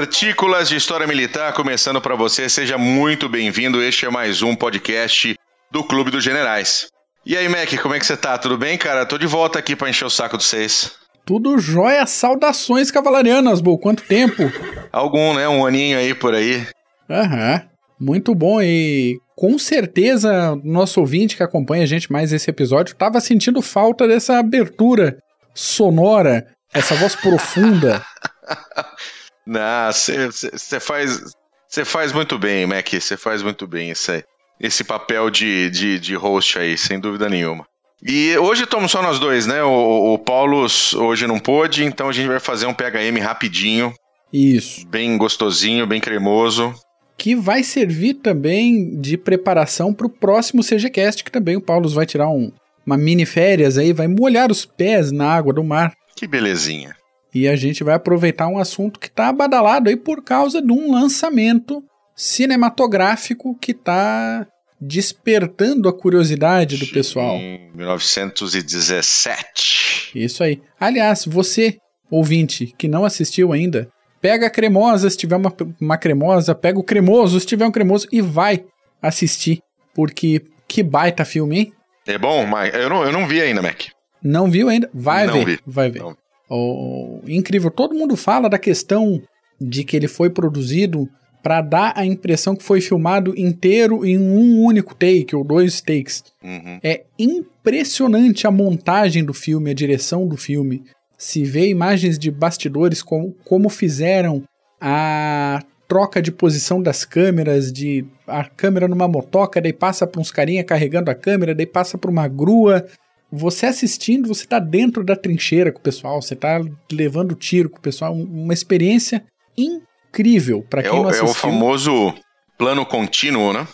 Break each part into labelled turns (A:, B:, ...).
A: Partículas de História Militar começando para você. Seja muito bem-vindo. Este é mais um podcast do Clube dos Generais. E aí, Mac, como é que você tá? Tudo bem, cara? Tô de volta aqui para encher o saco de vocês.
B: Tudo jóia. Saudações cavalarianas, Bo. Quanto tempo?
A: Algum, né? Um aninho aí por aí.
B: Aham. Muito bom e com certeza nosso ouvinte que acompanha a gente mais esse episódio estava sentindo falta dessa abertura sonora, essa voz profunda.
A: Não, você faz, você faz muito bem, Mac. Você faz muito bem esse, esse papel de, de, de host aí, sem dúvida nenhuma. E hoje estamos só nós dois, né? O, o Paulo hoje não pôde, então a gente vai fazer um PHM rapidinho.
B: Isso.
A: Bem gostosinho, bem cremoso
B: que vai servir também de preparação para o próximo CGCast, que também o Paulo vai tirar um, uma mini férias aí, vai molhar os pés na água do mar.
A: Que belezinha.
B: E a gente vai aproveitar um assunto que está badalado aí por causa de um lançamento cinematográfico que está despertando a curiosidade do pessoal.
A: Em 1917.
B: Isso aí. Aliás, você, ouvinte, que não assistiu ainda, Pega a cremosa se tiver uma, uma cremosa, pega o cremoso se tiver um cremoso e vai assistir. Porque que baita filme, hein?
A: É bom, mas eu não, eu não vi ainda, Mac.
B: Não viu ainda? Vai
A: não
B: ver.
A: Vi.
B: Vai ver.
A: Não.
B: Oh, incrível. Todo mundo fala da questão de que ele foi produzido para dar a impressão que foi filmado inteiro em um único take ou dois takes.
A: Uhum.
B: É impressionante a montagem do filme, a direção do filme se vê imagens de bastidores como, como fizeram a troca de posição das câmeras, de a câmera numa motoca, daí passa para uns carinha carregando a câmera, daí passa para uma grua. Você assistindo, você está dentro da trincheira com o pessoal, você está levando tiro com o pessoal, uma experiência incrível para quem
A: é o,
B: não assistiu.
A: É o famoso plano contínuo, né?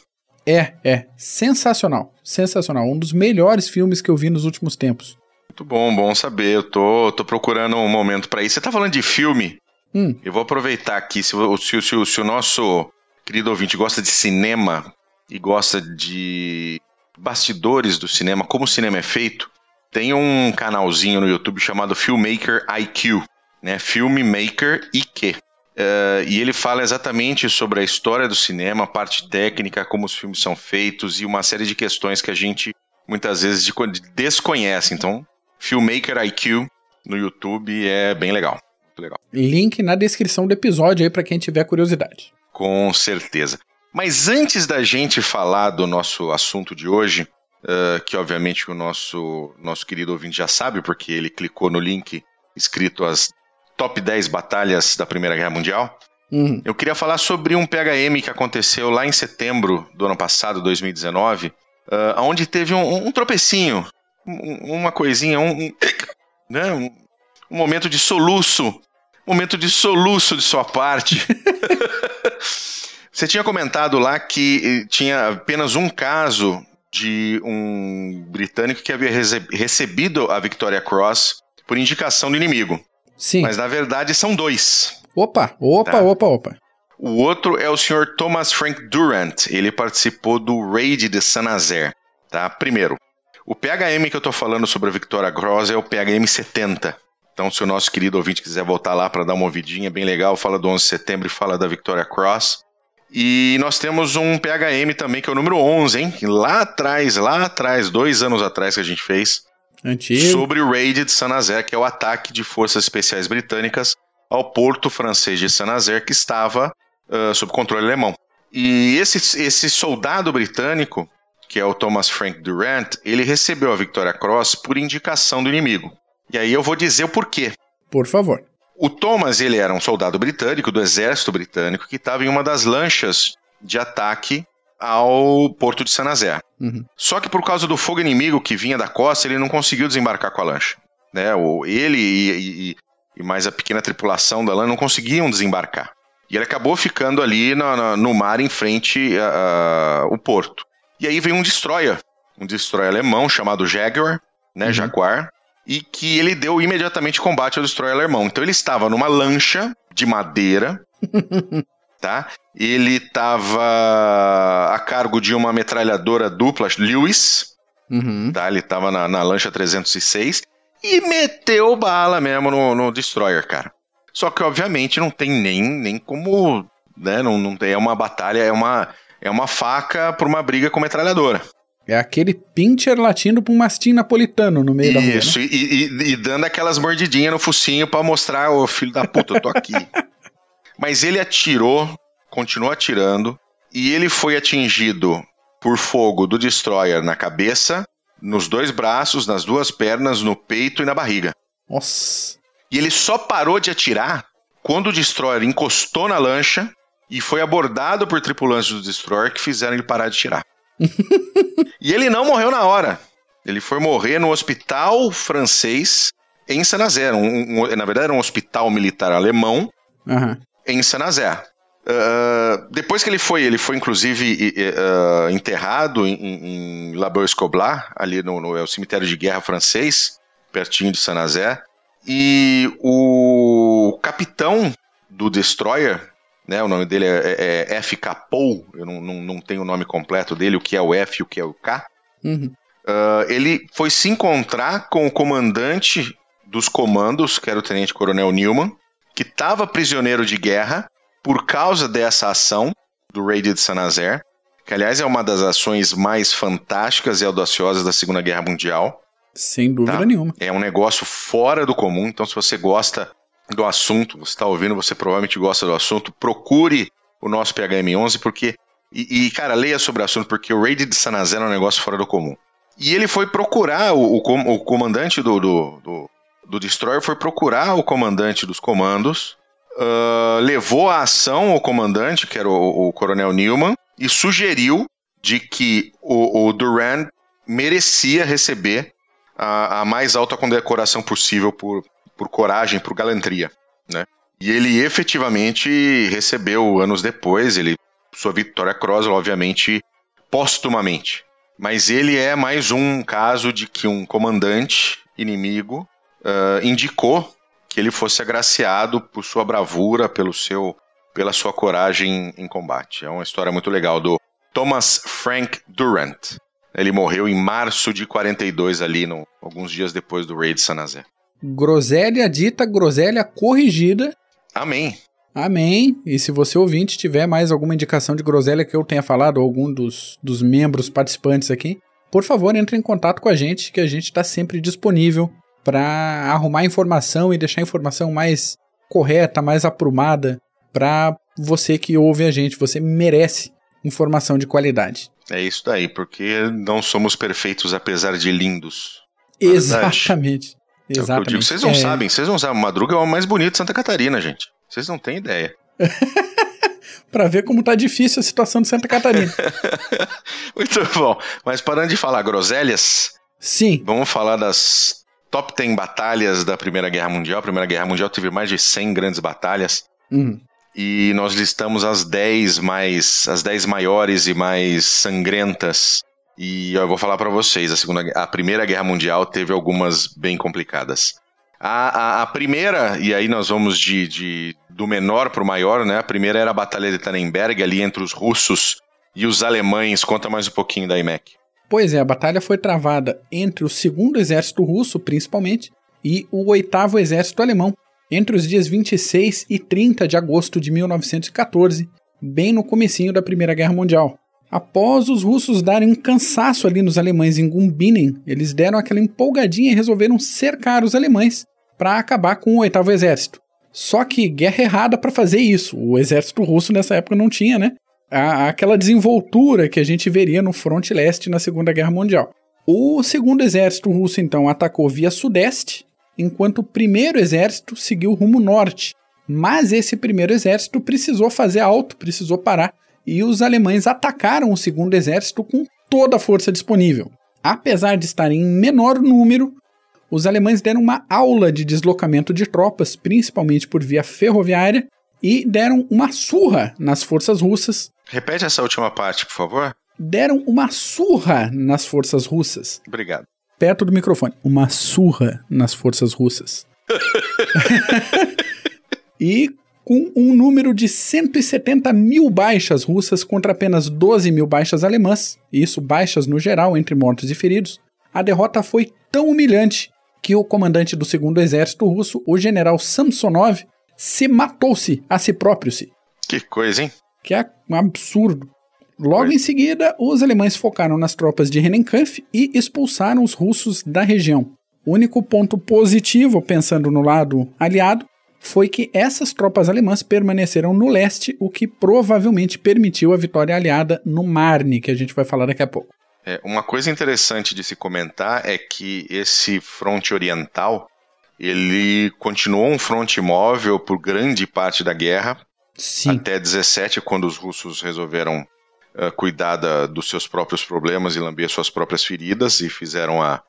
B: É, é. Sensacional. Sensacional. Um dos melhores filmes que eu vi nos últimos tempos.
A: Muito bom, bom saber. Eu tô, tô procurando um momento para isso. Você tá falando de filme?
B: Hum.
A: Eu vou aproveitar aqui. Se, se, se, se o nosso querido ouvinte gosta de cinema e gosta de bastidores do cinema, como o cinema é feito, tem um canalzinho no YouTube chamado Filmmaker IQ, né? Filmmaker IQ. Uh, e ele fala exatamente sobre a história do cinema, a parte técnica, como os filmes são feitos e uma série de questões que a gente muitas vezes desconhece. Então, Filmmaker IQ no YouTube é bem legal. legal.
B: Link na descrição do episódio aí para quem tiver curiosidade.
A: Com certeza. Mas antes da gente falar do nosso assunto de hoje, uh, que obviamente o nosso, nosso querido ouvinte já sabe, porque ele clicou no link escrito as top 10 batalhas da Primeira Guerra Mundial,
B: uhum.
A: eu queria falar sobre um PHM que aconteceu lá em setembro do ano passado, 2019, uh, onde teve um, um tropecinho uma coisinha, um, né, um, um momento de soluço, um momento de soluço de sua parte. Você tinha comentado lá que eh, tinha apenas um caso de um britânico que havia recebido a Victoria Cross por indicação do inimigo.
B: Sim.
A: Mas na verdade são dois.
B: Opa, opa, tá? opa, opa.
A: O outro é o Sr. Thomas Frank Durant. Ele participou do raid de Saint-Nazaire. Tá? Primeiro, o PHM que eu estou falando sobre a Victoria Cross é o PHM 70. Então, se o nosso querido ouvinte quiser voltar lá para dar uma ouvidinha, bem legal, fala do 11 de setembro e fala da Victoria Cross. E nós temos um PHM também, que é o número 11, hein? Lá atrás, lá atrás, dois anos atrás que a gente fez.
B: Antigo.
A: Sobre o Raid de Saint-Nazaire, que é o ataque de forças especiais britânicas ao porto francês de Saint-Nazaire, que estava uh, sob controle alemão. E esse, esse soldado britânico, que é o Thomas Frank Durant, ele recebeu a Victoria Cross por indicação do inimigo. E aí eu vou dizer o porquê.
B: Por favor.
A: O Thomas, ele era um soldado britânico, do exército britânico, que estava em uma das lanchas de ataque ao porto de Saint-Nazaire.
B: Uhum.
A: Só que por causa do fogo inimigo que vinha da costa, ele não conseguiu desembarcar com a lancha. Né? O, ele e, e, e mais a pequena tripulação da lancha não conseguiam desembarcar. E ele acabou ficando ali no, no, no mar em frente ao porto. E aí veio um destroyer, um destroyer alemão chamado Jaguar, né, uhum. Jaguar, e que ele deu imediatamente combate ao destroyer alemão. Então ele estava numa lancha de madeira, tá? Ele estava a cargo de uma metralhadora dupla Lewis,
B: uhum.
A: tá? Ele estava na, na lancha 306 e meteu bala mesmo no, no destroyer, cara. Só que, obviamente, não tem nem, nem como. Né, não, não tem, é uma batalha, é uma, é uma faca por uma briga com metralhadora.
B: É aquele pincher latindo pra um mastim napolitano no meio
A: Isso,
B: da rua.
A: Isso, né? e, e, e, dando aquelas mordidinhas no focinho para mostrar, ô filho da puta, eu tô aqui. Mas ele atirou, continuou atirando, e ele foi atingido por fogo do Destroyer na cabeça, nos dois braços, nas duas pernas, no peito e na barriga.
B: Nossa.
A: E ele só parou de atirar quando o Destroyer encostou na lancha e foi abordado por tripulantes do Destroyer que fizeram ele parar de tirar. E ele não morreu na hora. Ele foi morrer no hospital francês em Saint-Nazaire. Um, um, na verdade, era um hospital militar alemão
B: uhum.
A: em Saint-Nazaire. Uh, depois que ele foi, ele foi inclusive uh, enterrado em, em La Escoblar, ali no, no é cemitério de guerra francês, pertinho de Saint-Nazaire. E o capitão do Destroyer, né, o nome dele é, é, é F. Capou, eu não, não, não, tenho o nome completo dele, o que é o F e o que é o K.
B: Uhum.
A: Uh, ele foi se encontrar com o comandante dos comandos, que era o Tenente Coronel Newman, que estava prisioneiro de guerra por causa dessa ação do Raid de Saint-Nazaire, que aliás é uma das ações mais fantásticas e audaciosas da Segunda Guerra Mundial.
B: Sem dúvida tá? nenhuma.
A: É um negócio fora do comum, então se você gosta do assunto, você está ouvindo, você provavelmente gosta do assunto, procure o nosso PHM11, porque. E, e, cara, leia sobre o assunto, porque o Raid de Sanazé é um negócio fora do comum. E ele foi procurar, o, o, o comandante do, do, do, do, Destroyer foi procurar o comandante dos comandos, uh, levou a ação ao comandante, que era o, o Coronel Newman, e sugeriu de que o, o Durand merecia receber a, a mais alta condecoração possível por, por coragem, por galantria, né? E ele efetivamente recebeu anos depois, ele sua Vitória Cross, obviamente, póstumamente. Mas ele é mais um caso de que um comandante inimigo uh, indicou que ele fosse agraciado por sua bravura, pelo seu, pela sua coragem em combate. É uma história muito legal do Thomas Frank Durant. Ele morreu em março de 42 ali, no, alguns dias depois do raid de Sanazé.
B: Groselha dita, groselha corrigida.
A: Amém.
B: Amém. E se você ouvinte tiver mais alguma indicação de groselha que eu tenha falado, ou algum dos, dos membros participantes aqui, por favor, entre em contato com a gente, que a gente está sempre disponível para arrumar informação e deixar a informação mais correta, mais aprumada para você que ouve a gente. Você merece informação de qualidade.
A: É isso daí, porque não somos perfeitos apesar de lindos.
B: Exatamente. É Exatamente.
A: Vocês não é... sabem, vocês não sabem. Madruga é o mais bonito de Santa Catarina, gente. Vocês não têm ideia.
B: para ver como tá difícil a situação de Santa Catarina.
A: Muito bom. Mas parando de falar groselhas,
B: sim.
A: Vamos falar das top 10 batalhas da Primeira Guerra Mundial. A Primeira Guerra Mundial teve mais de 100 grandes batalhas.
B: Uhum
A: e nós listamos as 10 mais as 10 maiores e mais sangrentas. E eu vou falar para vocês, a segunda a Primeira Guerra Mundial teve algumas bem complicadas. A, a, a primeira, e aí nós vamos de, de do menor para o maior, né? A primeira era a Batalha de Tannenberg, ali entre os russos e os alemães. Conta mais um pouquinho da IMEC.
B: Pois é, a batalha foi travada entre o segundo exército russo, principalmente, e o oitavo exército alemão, entre os dias 26 e 30 de agosto de 1914, bem no comecinho da Primeira Guerra Mundial. Após os russos darem um cansaço ali nos alemães em Gumbinen, eles deram aquela empolgadinha e resolveram cercar os alemães para acabar com o oitavo exército. Só que guerra errada para fazer isso. O exército russo nessa época não tinha, né? aquela desenvoltura que a gente veria no fronte leste na Segunda Guerra Mundial. O segundo exército russo então atacou via sudeste enquanto o primeiro exército seguiu rumo norte. Mas esse primeiro exército precisou fazer alto, precisou parar, e os alemães atacaram o segundo exército com toda a força disponível. Apesar de estarem em menor número, os alemães deram uma aula de deslocamento de tropas, principalmente por via ferroviária, e deram uma surra nas forças russas.
A: Repete essa última parte, por favor.
B: Deram uma surra nas forças russas.
A: Obrigado
B: perto do microfone. Uma surra nas forças russas. e com um número de 170 mil baixas russas contra apenas 12 mil baixas alemãs, isso baixas no geral, entre mortos e feridos, a derrota foi tão humilhante que o comandante do segundo exército russo, o general Samsonov, se matou-se a si próprio-se.
A: Que coisa, hein?
B: Que é um absurdo. Logo em seguida, os alemães focaram nas tropas de Rennenkampf e expulsaram os russos da região. O único ponto positivo, pensando no lado aliado, foi que essas tropas alemãs permaneceram no leste, o que provavelmente permitiu a vitória aliada no Marne, que a gente vai falar daqui a pouco.
A: É, uma coisa interessante de se comentar é que esse fronte oriental ele continuou um fronte móvel por grande parte da guerra,
B: Sim.
A: até 17, quando os russos resolveram uh, cuidar da, dos seus próprios problemas e lamber suas próprias feridas e fizeram a,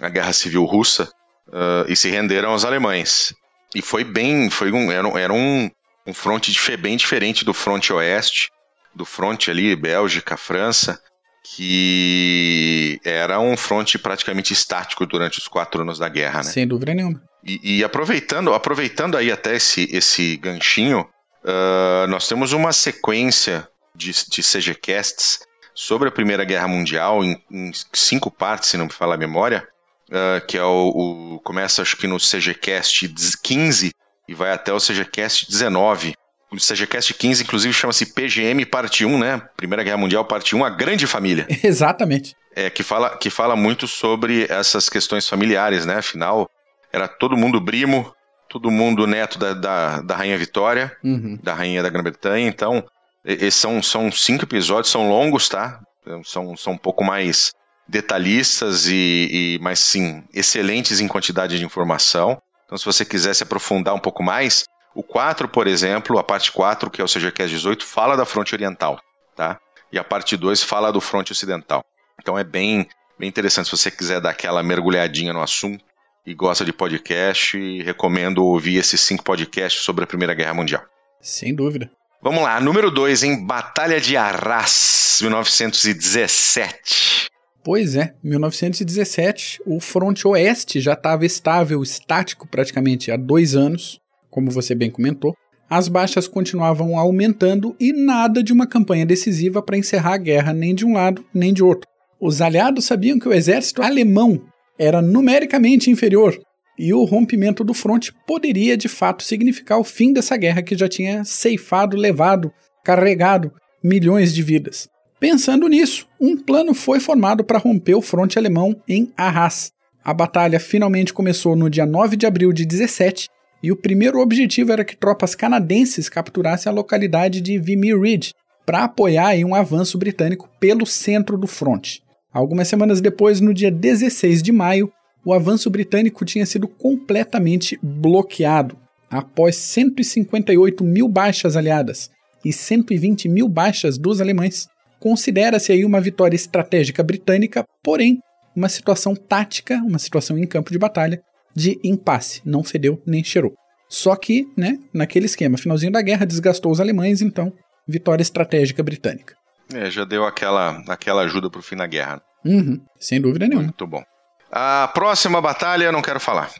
A: a guerra civil russa uh, e se renderam aos alemães. E foi bem, foi um, era, era um, um fronte bem diferente do fronte oeste, do fronte ali, Bélgica, França, que era um fronte praticamente estático durante os quatro anos da guerra, né?
B: Sem dúvida nenhuma.
A: E, e aproveitando, aproveitando aí até esse, esse ganchinho, uh, nós temos uma sequência de, de CGCasts sobre a Primeira Guerra Mundial em, em cinco partes, se não me falar a memória, uh, que é o, o, começa acho que no CGCast 15 e vai até o CGCast 19. O CGCast 15, inclusive, chama-se PGM Parte 1, né? Primeira Guerra Mundial Parte 1, a grande família.
B: Exatamente.
A: É, que fala, que fala muito sobre essas questões familiares, né? Afinal, era todo mundo primo, todo mundo neto da, da, da Rainha Vitória,
B: uhum.
A: da Rainha da Grã-Bretanha. Então, esses são, são cinco episódios, são longos, tá? São, são um pouco mais detalhistas e, e mas sim, excelentes em quantidade de informação. Então, se você quiser se aprofundar um pouco mais, o 4, por exemplo, a parte 4, que é o CGCast 18, fala da fronte oriental, tá? E a parte 2 fala do fronte ocidental. Então é bem, bem interessante se você quiser dar aquela mergulhadinha no assunto e gosta de podcast, recomendo ouvir esses cinco podcasts sobre a Primeira Guerra Mundial.
B: Sem dúvida.
A: Vamos lá, número 2, em Batalha de Arras, 1917.
B: Pois é, 1917, o fronte oeste já estava estável, estático praticamente há dois anos, como você bem comentou. As baixas continuavam aumentando e nada de uma campanha decisiva para encerrar a guerra, nem de um lado nem de outro. Os aliados sabiam que o exército alemão era numericamente inferior e o rompimento do fronte poderia de fato significar o fim dessa guerra que já tinha ceifado, levado, carregado milhões de vidas. Pensando nisso, um plano foi formado para romper o fronte alemão em Arras. A batalha finalmente começou no dia 9 de abril de 17 e o primeiro objetivo era que tropas canadenses capturassem a localidade de Vimy Ridge para apoiar um avanço britânico pelo centro do fronte. Algumas semanas depois, no dia 16 de maio, o avanço britânico tinha sido completamente bloqueado. Após 158 mil baixas aliadas e 120 mil baixas dos alemães, Considera-se aí uma vitória estratégica britânica, porém, uma situação tática, uma situação em campo de batalha, de impasse, não fedeu nem cheirou. Só que, né, naquele esquema, finalzinho da guerra desgastou os alemães, então, vitória estratégica britânica.
A: É, já deu aquela, aquela ajuda pro fim da guerra.
B: Uhum, sem dúvida nenhuma.
A: Muito bom. A próxima batalha eu não quero falar.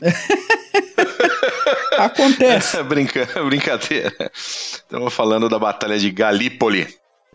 B: Acontece.
A: Brinca, brincadeira. Estamos falando da Batalha de Galípoli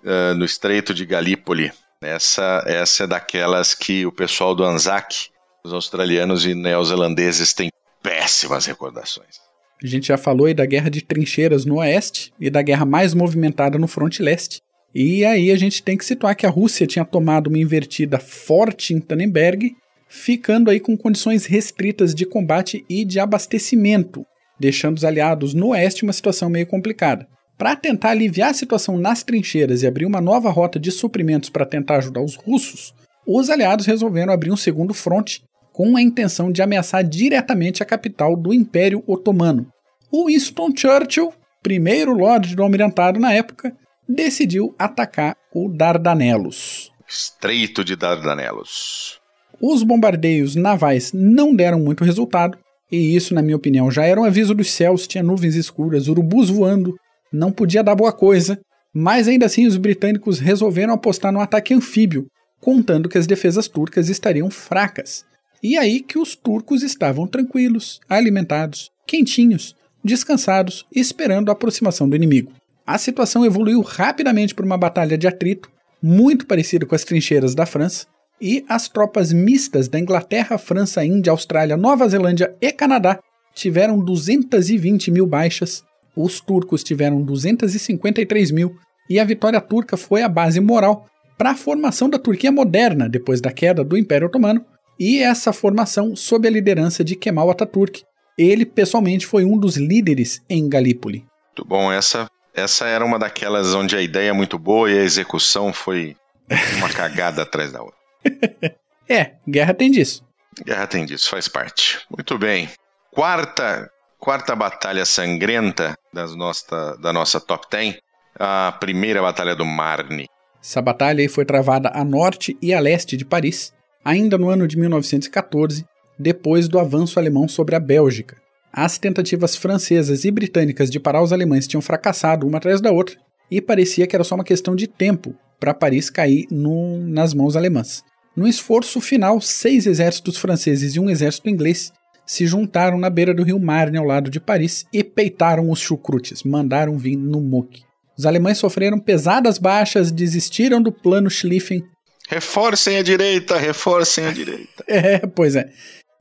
A: uh, no Estreito de Galípoli. Essa, essa é daquelas que o pessoal do Anzac, os australianos e neozelandeses têm péssimas recordações.
B: A gente já falou aí da guerra de trincheiras no oeste e da guerra mais movimentada no fronte leste. E aí a gente tem que situar que a Rússia tinha tomado uma invertida forte em Tannenberg, ficando aí com condições restritas de combate e de abastecimento, deixando os aliados no oeste uma situação meio complicada. Para tentar aliviar a situação nas trincheiras e abrir uma nova rota de suprimentos para tentar ajudar os russos, os aliados resolveram abrir um segundo fronte com a intenção de ameaçar diretamente a capital do Império Otomano. O Winston Churchill, primeiro Lorde do Almirantado na época, decidiu atacar o Dardanelos.
A: Estreito de Dardanelos.
B: Os bombardeios navais não deram muito resultado, e isso, na minha opinião, já era um aviso dos céus: tinha nuvens escuras, urubus voando, não podia dar boa coisa, mas ainda assim os britânicos resolveram apostar no ataque anfíbio, contando que as defesas turcas estariam fracas. E aí que os turcos estavam tranquilos, alimentados, quentinhos, descansados, esperando a aproximação do inimigo. A situação evoluiu rapidamente para uma batalha de atrito, muito parecida com as trincheiras da França, e as tropas mistas da Inglaterra, França, Índia, Austrália, Nova Zelândia e Canadá tiveram 220 mil baixas, os turcos tiveram 253 mil, e a vitória turca foi a base moral para a formação da Turquia moderna depois da queda do Império Otomano, e essa formação sob a liderança de Kemal Atatürk. Ele pessoalmente foi um dos líderes em Galípoli.
A: Muito bom, essa essa era uma daquelas onde a ideia é muito boa e a execução foi uma cagada atrás da outra.
B: é, guerra tem disso.
A: Guerra tem disso, faz parte. Muito bem. Quarta, quarta batalha sangrenta das nossa, da nossa top 10, a primeira batalha do Marne.
B: Essa batalha foi travada a norte e a leste de Paris, ainda no ano de 1914, depois do avanço alemão sobre a Bélgica. As tentativas francesas e britânicas de parar os alemães tinham fracassado uma atrás da outra, e parecia que era só uma questão de tempo para Paris cair no, nas mãos alemãs. No esforço final, seis exércitos franceses e um exército inglês se juntaram na beira do rio Marne ao lado de Paris e peitaram os chucrutes, mandaram vir no muque. Os alemães sofreram pesadas baixas, desistiram do plano Schlieffen.
A: Reforcem a direita, reforcem a direita.
B: é, pois é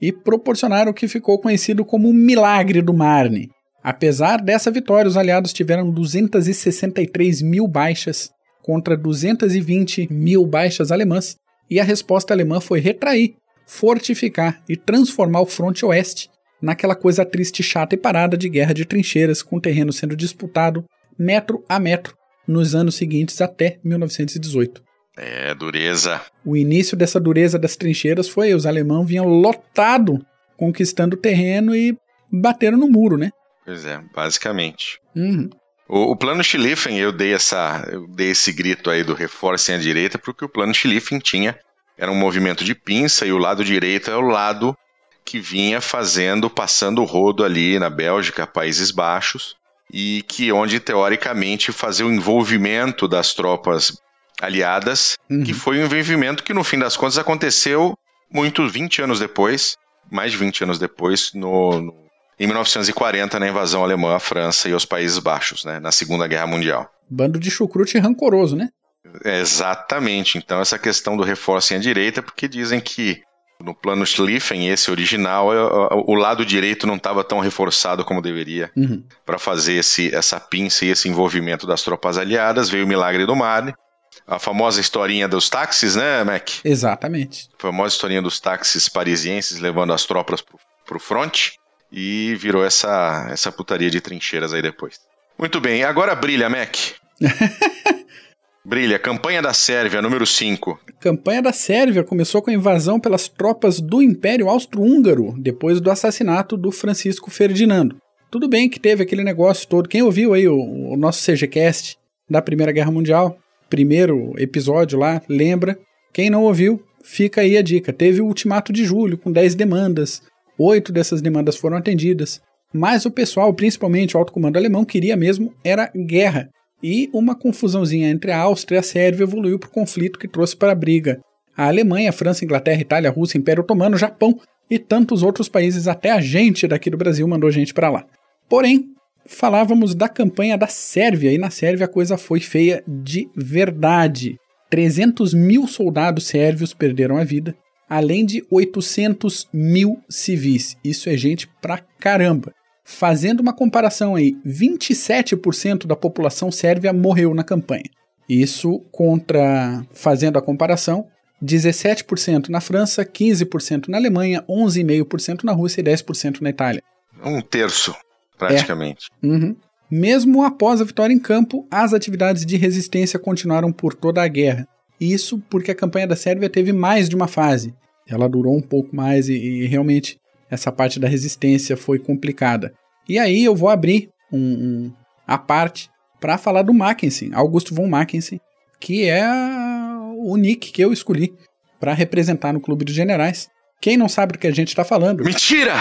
B: e proporcionaram o que ficou conhecido como o Milagre do Marne. Apesar dessa vitória, os aliados tiveram 263 mil baixas contra 220 mil baixas alemãs, e a resposta alemã foi retrair, fortificar e transformar o fronte oeste naquela coisa triste, chata e parada de guerra de trincheiras, com o terreno sendo disputado metro a metro nos anos seguintes até 1918.
A: É, dureza.
B: O início dessa dureza das trincheiras foi os alemães vinham lotado conquistando o terreno e bateram no muro, né?
A: Pois é, basicamente.
B: Uhum.
A: O, o, plano Schlieffen, eu dei, essa, eu dei esse grito aí do reforço à direita, porque o plano Schlieffen tinha, era um movimento de pinça e o lado direito é o lado que vinha fazendo, passando o rodo ali na Bélgica, Países Baixos, e que onde teoricamente fazia o envolvimento das tropas aliadas, uhum. que foi um envolvimento que no fim das contas aconteceu muito 20 anos depois, mais de 20 anos depois, no, no, em 1940, na invasão alemã à França e aos Países Baixos, né, na Segunda Guerra Mundial.
B: Bando de chucrute rancoroso, né?
A: Exatamente. Então, essa questão do reforço em a direita, porque dizem que no plano Schlieffen, esse original, é, o lado direito não estava tão reforçado como deveria uhum. para fazer esse, essa pinça e esse envolvimento das tropas aliadas. Veio o milagre do Marne, a famosa historinha dos táxis, né, Mac?
B: Exatamente.
A: A famosa historinha dos táxis parisienses levando as tropas pro, pro front e virou essa, essa putaria de trincheiras aí depois. Muito bem, agora brilha, Mac. brilha, campanha da Sérvia, número 5.
B: Campanha da Sérvia começou com a invasão pelas tropas do Império Austro-Húngaro, depois do assassinato do Francisco Ferdinando. Tudo bem que teve aquele negócio todo. Quem ouviu aí o, o nosso CGCast da Primeira Guerra Mundial primeiro episódio lá, lembra. Quem não ouviu, fica aí a dica. Teve o ultimato de julho com 10 demandas. Oito dessas demandas foram atendidas. Mas o pessoal, principalmente o alto comando alemão, queria mesmo era guerra. E uma confusãozinha entre a Áustria e a Sérvia evoluiu para o conflito que trouxe para a briga a Alemanha, França, Inglaterra, Itália, Rússia, Império Otomano, Japão e tantos outros países, até a gente daqui do Brasil mandou gente para lá. Porém, falávamos da campanha da Sérvia, e na Sérvia a coisa foi feia de verdade. 300 mil soldados sérvios perderam a vida, além de 800 mil civis. Isso é gente pra caramba. Fazendo uma comparação aí, 27% da população sérvia morreu na campanha. Isso contra, fazendo a comparação, 17% na França, 15% na Alemanha, 11,5% na Rússia e 10% na Itália.
A: Um terço praticamente.
B: É. Uhum. Mesmo após a vitória em campo, as atividades de resistência continuaram por toda a guerra. Isso porque a campanha da Sérvia teve mais de uma fase. Ela durou um pouco mais e, e realmente essa parte da resistência foi complicada. E aí eu vou abrir um, um a parte para falar do Mackensen, Augusto von Mackensen, que é o nick que eu escolhi para representar no Clube dos Generais. Quem não sabe do que a gente está falando?
A: Mentira!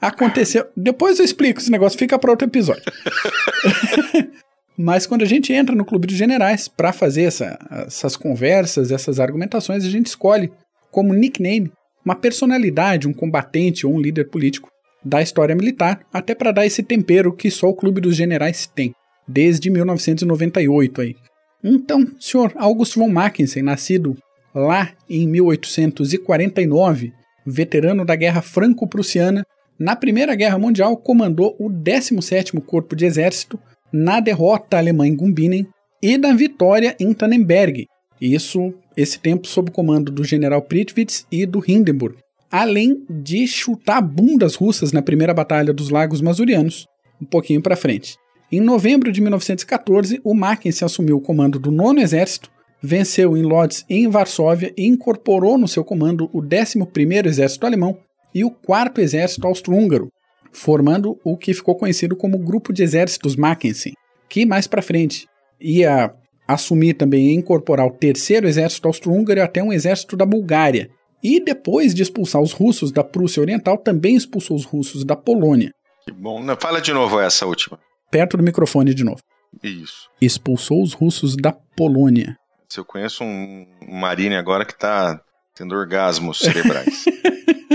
B: Aconteceu. Depois eu explico esse negócio, fica para outro episódio. Mas quando a gente entra no Clube dos Generais para fazer essa, essas conversas, essas argumentações, a gente escolhe como nickname uma personalidade, um combatente ou um líder político da história militar, até para dar esse tempero que só o Clube dos Generais tem, desde 1998 aí. Então, senhor August von Mackensen, nascido lá em 1849, veterano da Guerra Franco-Prussiana, Na Primeira Guerra Mundial, comandou o 17º Corpo de Exército na derrota alemã em Gumbinen e na vitória em Tannenberg. Isso, esse tempo sob comando do general Pritvitz e do Hindenburg. Além de chutar bundas russas na primeira batalha dos Lagos Masurianos, um pouquinho para frente. Em novembro de 1914, o Mackensen assumiu o comando do Nono Exército, venceu em Lodz e em Varsóvia e incorporou no seu comando o 11º Exército Alemão e o 4 Exército Austro-Húngaro, formando o que ficou conhecido como Grupo de Exércitos Mackensen, que mais para frente ia assumir também e incorporar o terceiro exército austro-húngaro e até um exército da Bulgária. E depois de expulsar os russos da Prússia Oriental, também expulsou os russos da Polônia.
A: Que bom. Fala de novo essa última.
B: Perto do microfone de novo.
A: Isso.
B: Expulsou os russos da Polônia.
A: Se eu conheço um marine agora que está tendo orgasmos cerebrais.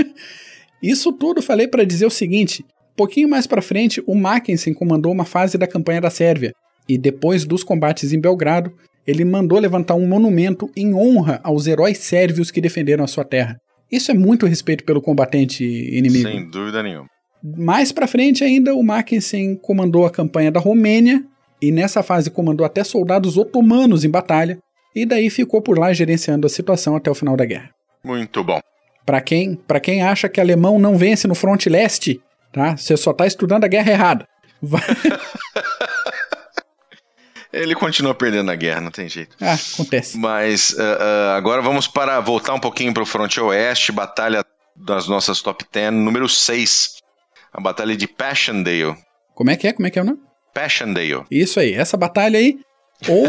B: Isso tudo falei para dizer o seguinte: pouquinho mais para frente, o Mackensen comandou uma fase da campanha da Sérvia, e depois dos combates em Belgrado, ele mandou levantar um monumento em honra aos heróis sérvios que defenderam a sua terra. Isso é muito respeito pelo combatente inimigo.
A: Sem dúvida nenhuma.
B: Mais para frente ainda, o Mackensen comandou a campanha da Romênia e nessa fase comandou até soldados otomanos em batalha, e daí ficou por lá gerenciando a situação até o final da guerra.
A: Muito bom.
B: Para quem, pra quem acha que alemão não vence no fronte leste, tá? Você só tá estudando a guerra errada. Vai...
A: Ele continua perdendo a guerra, não tem jeito.
B: Ah, acontece.
A: Mas uh, uh, agora vamos para voltar um pouquinho para o fronte oeste, batalha das nossas top 10, número 6. A batalha de Passchendaele.
B: Como é que é? Como é que é o nome?
A: Passchendaele.
B: Isso aí, essa batalha aí. Ou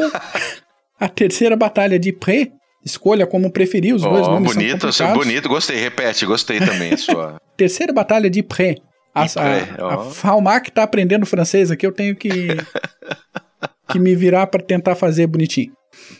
B: a terceira batalha de Pré, Escolha como preferir, os oh, dois nomes
A: bonito,
B: são
A: bonito, gostei, repete, gostei também sua.
B: Terceira batalha de Pré. A, a, a, a tá aprendendo francês aqui, eu tenho que que me virar para tentar fazer bonitinho.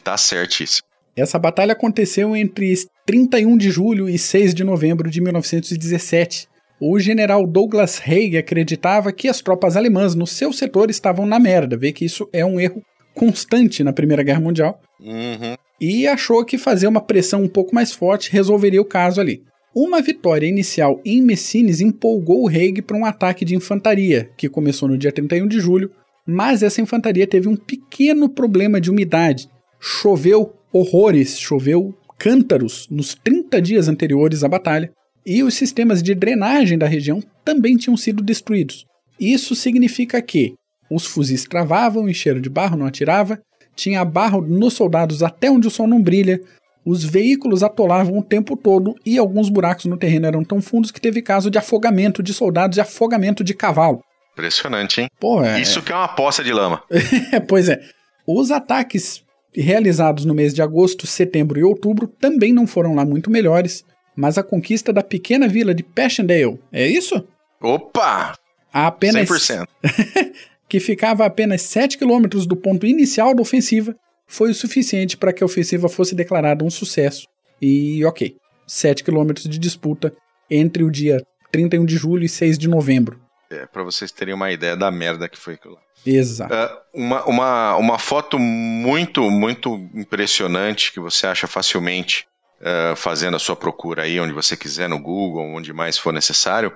A: Tá certíssimo.
B: Essa batalha aconteceu entre 31 de julho e 6 de novembro de 1917. O general Douglas Haig acreditava que as tropas alemãs no seu setor estavam na merda, vê que isso é um erro constante na Primeira Guerra Mundial.
A: Uhum.
B: E achou que fazer uma pressão um pouco mais forte resolveria o caso ali. Uma vitória inicial em Messines empolgou o Haig para um ataque de infantaria, que começou no dia 31 de julho, mas essa infantaria teve um pequeno problema de umidade. Choveu horrores, choveu cântaros nos 30 dias anteriores à batalha, e os sistemas de drenagem da região também tinham sido destruídos. Isso significa que os fuzis travavam, encheram de barro, não atirava, tinha barro nos soldados até onde o sol não brilha, os veículos atolavam o tempo todo e alguns buracos no terreno eram tão fundos que teve caso de afogamento de soldados e afogamento de cavalo.
A: Impressionante, hein?
B: Pô, é...
A: Isso que é uma poça de lama.
B: pois é. Os ataques realizados no mês de agosto, setembro e outubro também não foram lá muito melhores, mas a conquista da pequena vila de Passchendaele, é isso?
A: Opa!
B: A apenas 100%. que ficava a apenas 7 quilômetros do ponto inicial da ofensiva, foi o suficiente para que a ofensiva fosse declarada um sucesso. E ok, 7 quilômetros de disputa entre o dia 31 de julho e 6 de novembro.
A: É, para vocês terem uma ideia da merda que foi aquilo lá.
B: Exato.
A: Uh, uma, uma, uma foto muito, muito impressionante que você acha facilmente uh, fazendo a sua procura aí, onde você quiser, no Google, onde mais for necessário.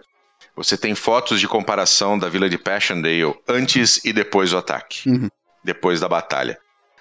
A: Você tem fotos de comparação da vila de Passchendaele antes e depois do ataque,
B: uhum.
A: depois da batalha.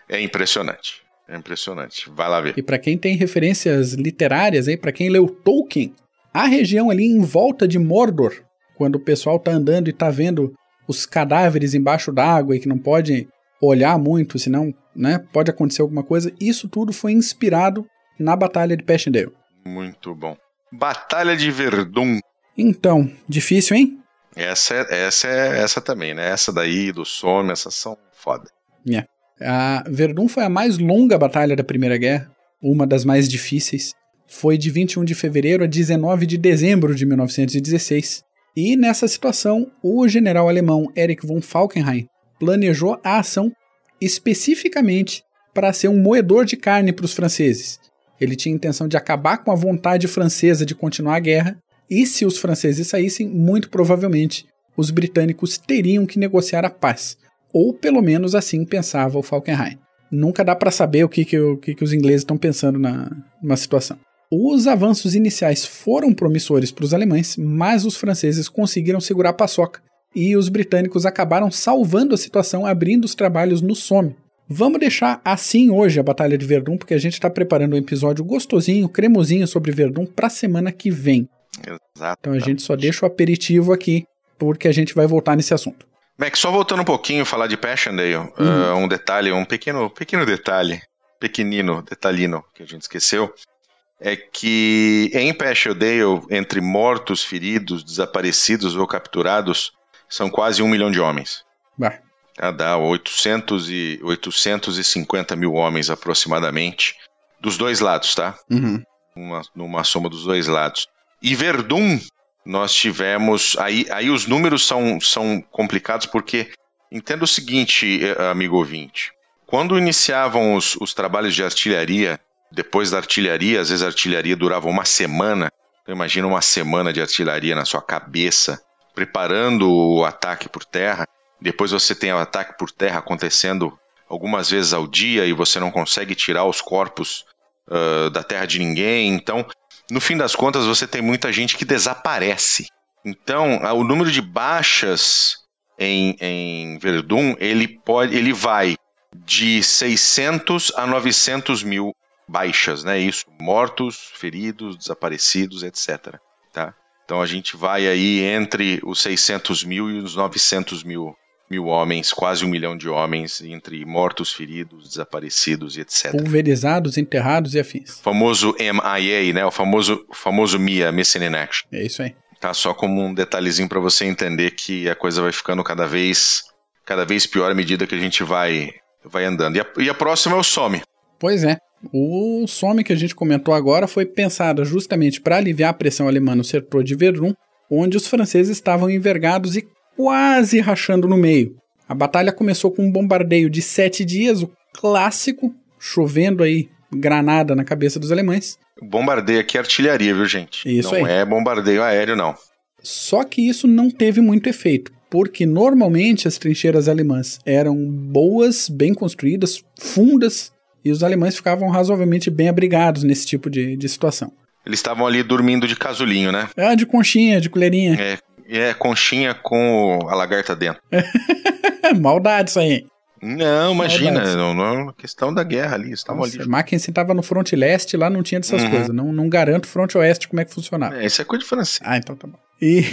A: É impressionante. É impressionante. Vai lá ver.
B: E para quem tem referências literárias aí, para quem leu Tolkien, a região ali em volta de Mordor quando o pessoal tá andando e tá vendo os cadáveres embaixo d'água e que não pode olhar muito, senão, né, pode acontecer alguma coisa. Isso tudo foi inspirado na Batalha de Passchendaele.
A: Muito bom. Batalha de Verdun.
B: Então, difícil, hein?
A: Essa é, essa é essa também, né? Essa daí do Somme, essas são foda.
B: É. A Verdun foi a mais longa batalha da Primeira Guerra, uma das mais difíceis. Foi de 21 de fevereiro a 19 de dezembro de 1916. E nessa situação, o general alemão Erich von Falkenhayn planejou a ação especificamente para ser um moedor de carne para os franceses. Ele tinha a intenção de acabar com a vontade francesa de continuar a guerra, e se os franceses saíssem, muito provavelmente os britânicos teriam que negociar a paz. Ou pelo menos assim pensava o Falkenhayn. Nunca dá para saber o que, que, o que, que os ingleses estão pensando na, numa situação. Os avanços iniciais foram promissores para os alemães, mas os franceses conseguiram segurar a paçoca e os britânicos acabaram salvando a situação, abrindo os trabalhos no Somme. Vamos deixar assim hoje a Batalha de Verdun, porque a gente está preparando um episódio gostosinho, cremosinho sobre Verdun para a semana que vem.
A: Exato.
B: Então a gente só deixa o aperitivo aqui, porque a gente vai voltar nesse assunto.
A: Mac, só voltando um pouquinho falar de Passchendaele, uhum. uh, um detalhe, um pequeno, pequeno detalhe, pequenino, detalhino que a gente esqueceu, é que em Passchendaele, entre mortos, feridos, desaparecidos ou capturados, são quase um milhão de homens.
B: Bah.
A: Tá, dá 800 e, 850 mil homens aproximadamente, dos dois lados, tá?
B: Uhum.
A: Uma, numa soma dos dois lados. E Verdun, nós tivemos. Aí, aí os números são, são complicados porque entenda o seguinte, eh, amigo ouvinte. Quando iniciavam os, os trabalhos de artilharia, depois da artilharia, às vezes a artilharia durava uma semana. Então imagina uma semana de artilharia na sua cabeça, preparando o ataque por terra. Depois você tem o ataque por terra acontecendo algumas vezes ao dia e você não consegue tirar os corpos uh, da terra de ninguém. Então no fim das contas, você tem muita gente que desaparece. Então, o número de baixas em, em Verdun, ele, pode, ele vai de 600 a 900 mil baixas, né? Isso, mortos, feridos, desaparecidos, etc. Tá? Então a gente vai aí entre os 600 mil e os 900 mil mil homens, quase um milhão de homens, entre mortos, feridos, desaparecidos e etc.
B: Pulverizados, enterrados e afins.
A: O famoso MIA, né? O famoso, famoso MIA, Missing in Action.
B: É isso aí.
A: Tá só como um detalhezinho para você entender que a coisa vai ficando cada vez cada vez pior à medida que a gente vai vai andando. E a, e a próxima é o Some.
B: Pois é. O Some que a gente comentou agora foi pensado justamente para aliviar a pressão alemã no setor de Verdun, onde os franceses estavam envergados e quase rachando no meio. A batalha começou com um bombardeio de sete dias, o clássico, chovendo aí granada na cabeça dos alemães.
A: Bombardeio aqui é artilharia, viu, gente?
B: Isso
A: não
B: aí.
A: é bombardeio aéreo, não.
B: Só que isso não teve muito efeito, porque normalmente as trincheiras alemãs eram boas, bem construídas, fundas, e os alemães ficavam razoavelmente bem abrigados nesse tipo de, de situação.
A: Eles estavam ali dormindo de casulinho, né?
B: Ah, de conchinha, de colherinha.
A: É, é conchinha com a lagarta dentro.
B: Maldade isso aí.
A: Não, imagina, não, não, questão da guerra ali, estavam
B: Nossa,
A: ali.
B: Mackenzie estava no fronte leste, lá não tinha dessas
A: Uhum.
B: coisas. Não, não garanto fronte oeste como é que funcionava.
A: É, isso é coisa de francês.
B: Ah, então tá bom. E,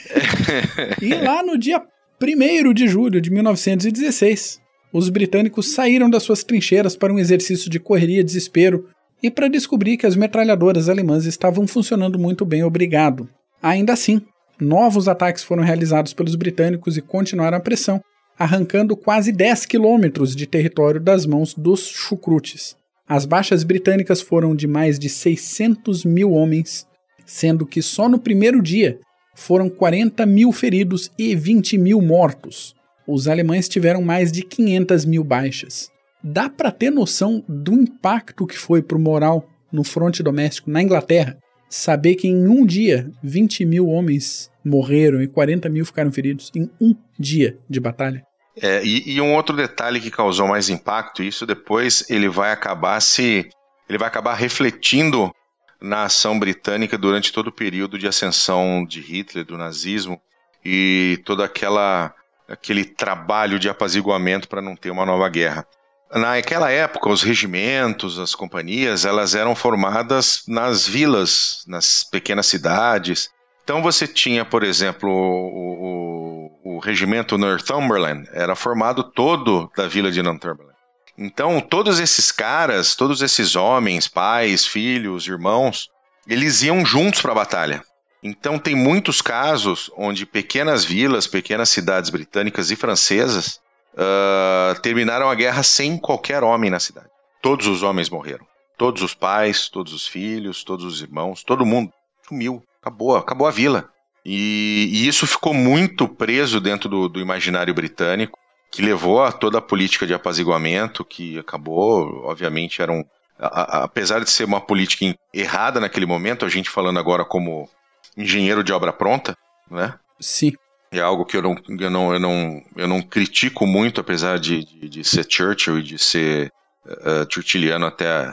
B: e lá no dia 1 de julho de 1916, os britânicos saíram das suas trincheiras para um exercício de correria e desespero e para descobrir que as metralhadoras alemãs estavam funcionando muito bem, obrigado. Ainda assim, novos ataques foram realizados pelos britânicos e continuaram a pressão, arrancando quase 10 quilômetros de território das mãos dos chucrutes. As baixas britânicas foram de mais de 600 mil homens, sendo que só no primeiro dia foram 40 mil feridos e 20 mil mortos. Os alemães tiveram mais de 500 mil baixas. Dá para ter noção do impacto que foi para o moral no fronte doméstico na Inglaterra saber que em um dia 20 mil homens morreram e 40 mil ficaram feridos em um dia de batalha.
A: É, e, e um outro detalhe que causou mais impacto, isso depois ele vai acabar se. ele vai acabar refletindo na ação britânica durante todo o período de ascensão de Hitler, do nazismo, e todo aquela, aquele trabalho de apaziguamento para não ter uma nova guerra. Naquela época, os regimentos, as companhias, elas eram formadas nas vilas, nas pequenas cidades. Então você tinha, por exemplo, o, o, o regimento Northumberland, era formado todo da vila de Northumberland. Então, todos esses caras, todos esses homens, pais, filhos, irmãos, eles iam juntos para a batalha. Então, tem muitos casos onde pequenas vilas, pequenas cidades britânicas e francesas uh, terminaram a guerra sem qualquer homem na cidade. Todos os homens morreram. Todos os pais, todos os filhos, todos os irmãos, todo mundo sumiu. Acabou, acabou a vila. E, e isso ficou muito preso dentro do, do imaginário britânico que levou a toda a política de apaziguamento, que acabou, obviamente, era um. Apesar de ser uma política errada naquele momento, a gente falando agora como engenheiro de obra pronta, né?
B: Sim.
A: É algo que eu não, eu não, eu não, eu não critico muito, apesar de, de, de ser Churchill e de ser uh, churchilliano até,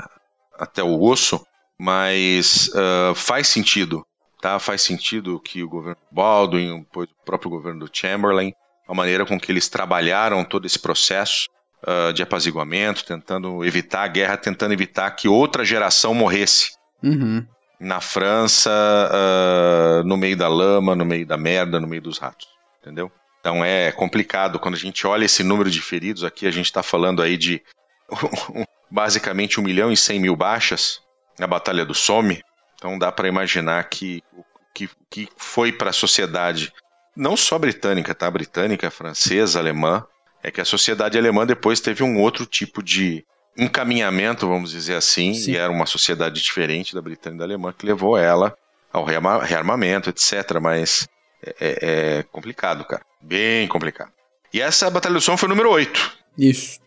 A: até o osso, mas uh, faz sentido, tá? Faz sentido que o governo Baldwin, o próprio governo do Chamberlain, a maneira com que eles trabalharam todo esse processo uh, de apaziguamento, tentando evitar a guerra, tentando evitar que outra geração morresse.
B: Uhum.
A: Na França, uh, no meio da lama, no meio da merda, no meio dos ratos. Entendeu? Então é complicado. Quando a gente olha esse número de feridos aqui, a gente está falando aí de basicamente 1 milhão e 100 mil baixas na Batalha do Somme. Então dá para imaginar que o que, que foi para a sociedade, não só britânica, tá? Britânica, francesa, alemã, é que a sociedade alemã depois teve um outro tipo de encaminhamento, vamos dizer assim, Sim. e era uma sociedade diferente da britânica e da alemã que levou ela ao rearmamento, etc. Mas é, é, é complicado, cara. Bem complicado. E essa Batalha do Som foi o número 8.
B: Isso.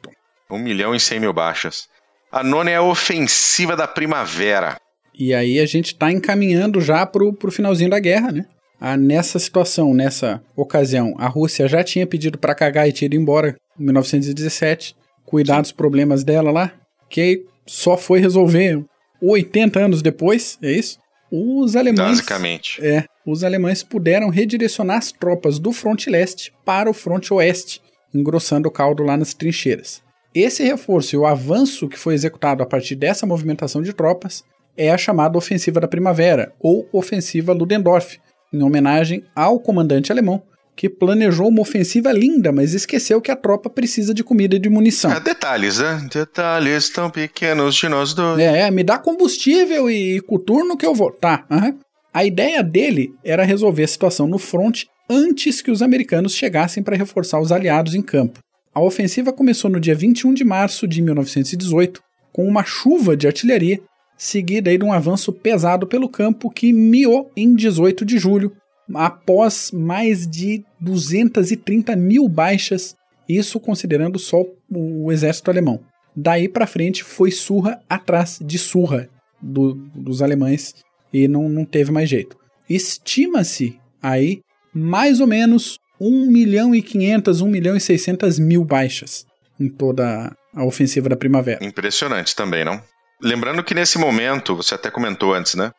A: 1 milhão e 100 mil baixas. A nona é a ofensiva da primavera.
B: E aí a gente está encaminhando já pro, pro finalzinho da guerra, né? Ah, nessa situação, nessa ocasião, a Rússia já tinha pedido para cagar e ter ido embora em 1917, cuidar dos problemas dela lá, que só foi resolver 80 anos depois, é isso? Os alemães.
A: Basicamente.
B: É. Os alemães puderam redirecionar as tropas do fronte leste para o fronte oeste, engrossando o caldo lá nas trincheiras. Esse reforço e o avanço que foi executado a partir dessa movimentação de tropas é a chamada Ofensiva da Primavera, ou Ofensiva Ludendorff, em homenagem ao comandante alemão, que planejou uma ofensiva linda, mas esqueceu que a tropa precisa de comida e de munição.
A: É, detalhes, né? Detalhes tão pequenos de nós dois.
B: É, é me dá combustível e coturno que eu vou. Tá, uhum. A ideia dele era resolver a situação no front antes que os americanos chegassem para reforçar os aliados em campo. A ofensiva começou no dia 21 de março de 1918, com uma chuva de artilharia seguida de um avanço pesado pelo campo que miou em 18 de julho, após mais de 230 mil baixas, isso considerando só o exército alemão. Daí para frente foi surra atrás de surra do, dos alemães e não, não teve mais jeito. Estima-se aí mais ou menos 1 milhão e 500, 1 milhão e 600 mil baixas em toda a ofensiva da primavera.
A: Impressionante também, não? Lembrando que nesse momento, você até comentou antes, né?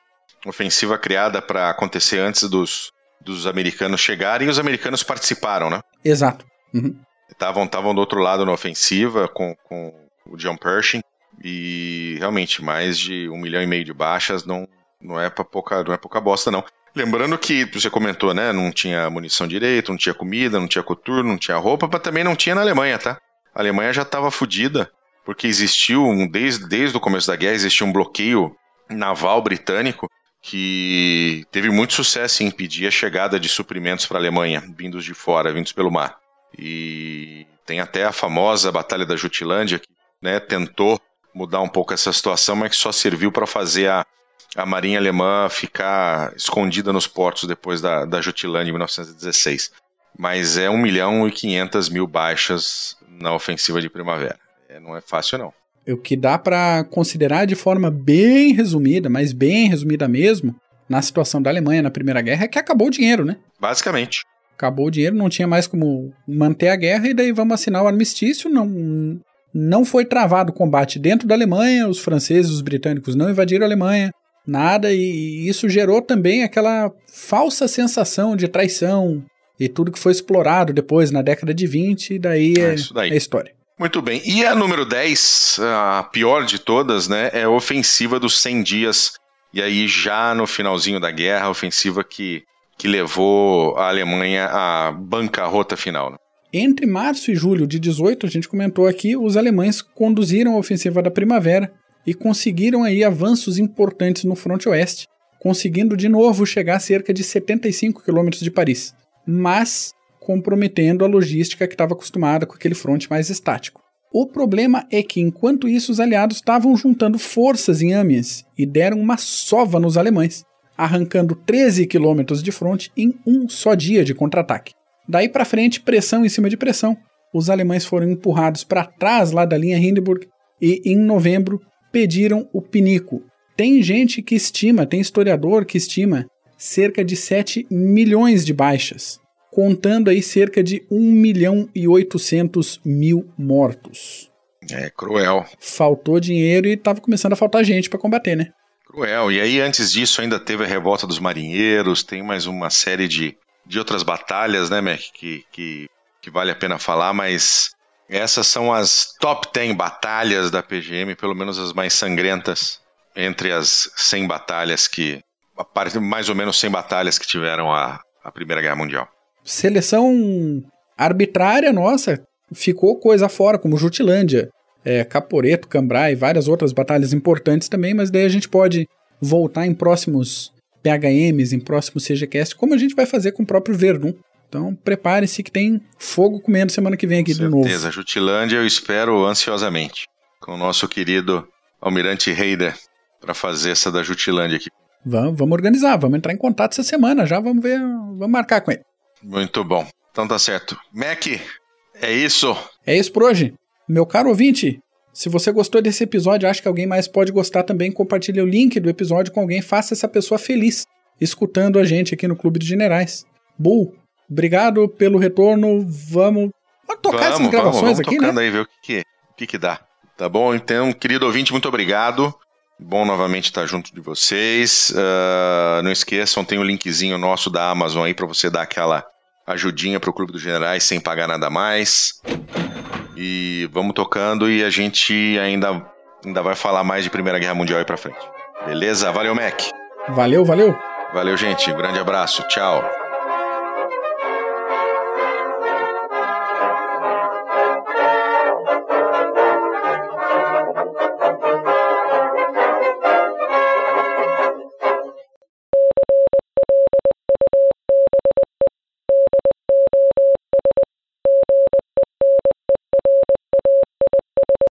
A: Ofensiva criada para acontecer antes dos, dos americanos chegarem e os americanos participaram, né?
B: Exato. Estavam
A: uhum. do outro lado na ofensiva com, com o John Pershing e realmente mais de um milhão e meio de baixas não, não, é, pra pouca, não é pouca bosta, não. Lembrando que você comentou, né? Não tinha munição direito, não tinha comida, não tinha coturno, não tinha roupa, mas também não tinha na Alemanha, tá? A Alemanha já estava fodida porque existiu, desde, desde o começo da guerra, existia um bloqueio naval britânico que teve muito sucesso em impedir a chegada de suprimentos para a Alemanha, vindos de fora, vindos pelo mar. E tem até a famosa Batalha da Jutilândia, que né, tentou mudar um pouco essa situação, mas que só serviu para fazer a, a marinha alemã ficar escondida nos portos depois da, da Jutilândia em 1916. Mas é 1 milhão e 500 mil baixas na ofensiva de primavera. É, não é fácil, não.
B: O que dá para considerar de forma bem resumida, mas bem resumida mesmo, na situação da Alemanha na Primeira Guerra, é que acabou o dinheiro, né?
A: Basicamente.
B: Acabou o dinheiro, não tinha mais como manter a guerra, e daí vamos assinar o armistício. Não, não foi travado o combate dentro da Alemanha, os franceses, os britânicos não invadiram a Alemanha, nada, e isso gerou também aquela falsa sensação de traição e tudo que foi explorado depois na década de 20, e daí é, é, daí. é história.
A: Muito bem. E a número 10, a pior de todas, né, é a ofensiva dos 100 dias. E aí, já no finalzinho da guerra, a ofensiva que, que levou a Alemanha à bancarrota final. Né?
B: Entre março e julho de 18, a gente comentou aqui, os alemães conduziram a ofensiva da primavera e conseguiram aí avanços importantes no fronte oeste, conseguindo de novo chegar a cerca de 75 quilômetros de Paris. Mas comprometendo a logística que estava acostumada com aquele fronte mais estático. O problema é que, enquanto isso, os aliados estavam juntando forças em Amiens e deram uma sova nos alemães, arrancando 13 quilômetros de fronte em um só dia de contra-ataque. Daí para frente, pressão em cima de pressão. Os alemães foram empurrados para trás lá da linha Hindenburg e, em novembro, pediram o pinico. Tem gente que estima, tem historiador que estima cerca de 7 milhões de baixas contando aí cerca de 1 milhão e 800 mil mortos.
A: É cruel.
B: Faltou dinheiro e estava começando a faltar gente para combater, né?
A: Cruel. E aí, antes disso, ainda teve a Revolta dos Marinheiros, tem mais uma série de, de outras batalhas, né, Mac, que, que, que vale a pena falar, mas essas são as top 10 batalhas da PGM, pelo menos as mais sangrentas, entre as 100 batalhas que. mais ou menos 100 batalhas que tiveram a, a Primeira Guerra Mundial.
B: Seleção arbitrária nossa, ficou coisa fora, como Jutilândia é, Caporeto, Cambrai e várias outras batalhas importantes também, mas daí a gente pode voltar em próximos PHMs, em próximos CGCast, como a gente vai fazer com o próprio Verdun. Então prepare-se que tem fogo comendo semana que vem aqui
A: com
B: de novo.
A: certeza, Jutilândia eu espero ansiosamente, com o nosso querido Almirante Reider, para fazer essa da Jutilândia aqui.
B: Vamos, vamos organizar, vamos entrar em contato essa semana já, vamos ver, vamos marcar com ele.
A: Muito bom. Então tá certo. Mac, é isso.
B: É isso por hoje. Meu caro ouvinte, se você gostou desse episódio, acha que alguém mais pode gostar também, compartilhe o link do episódio com alguém, faça essa pessoa feliz escutando a gente aqui no Clube dos Generais. Bull, obrigado pelo retorno. Vamos, vamos tocar vamos, essas gravações
A: vamos, vamos
B: aqui,
A: tocando né? aí, ver o que, que, o que, que dá. Tá bom? Então, querido ouvinte, muito obrigado. Bom novamente estar junto de vocês. Uh, não esqueçam, tem o um linkzinho nosso da Amazon aí para você dar aquela ajudinha para o Clube dos Generais sem pagar nada mais. E vamos tocando e a gente ainda, ainda vai falar mais de Primeira Guerra Mundial aí pra frente. Beleza? Valeu, Mac.
B: Valeu, valeu.
A: Valeu, gente. Um grande abraço. Tchau.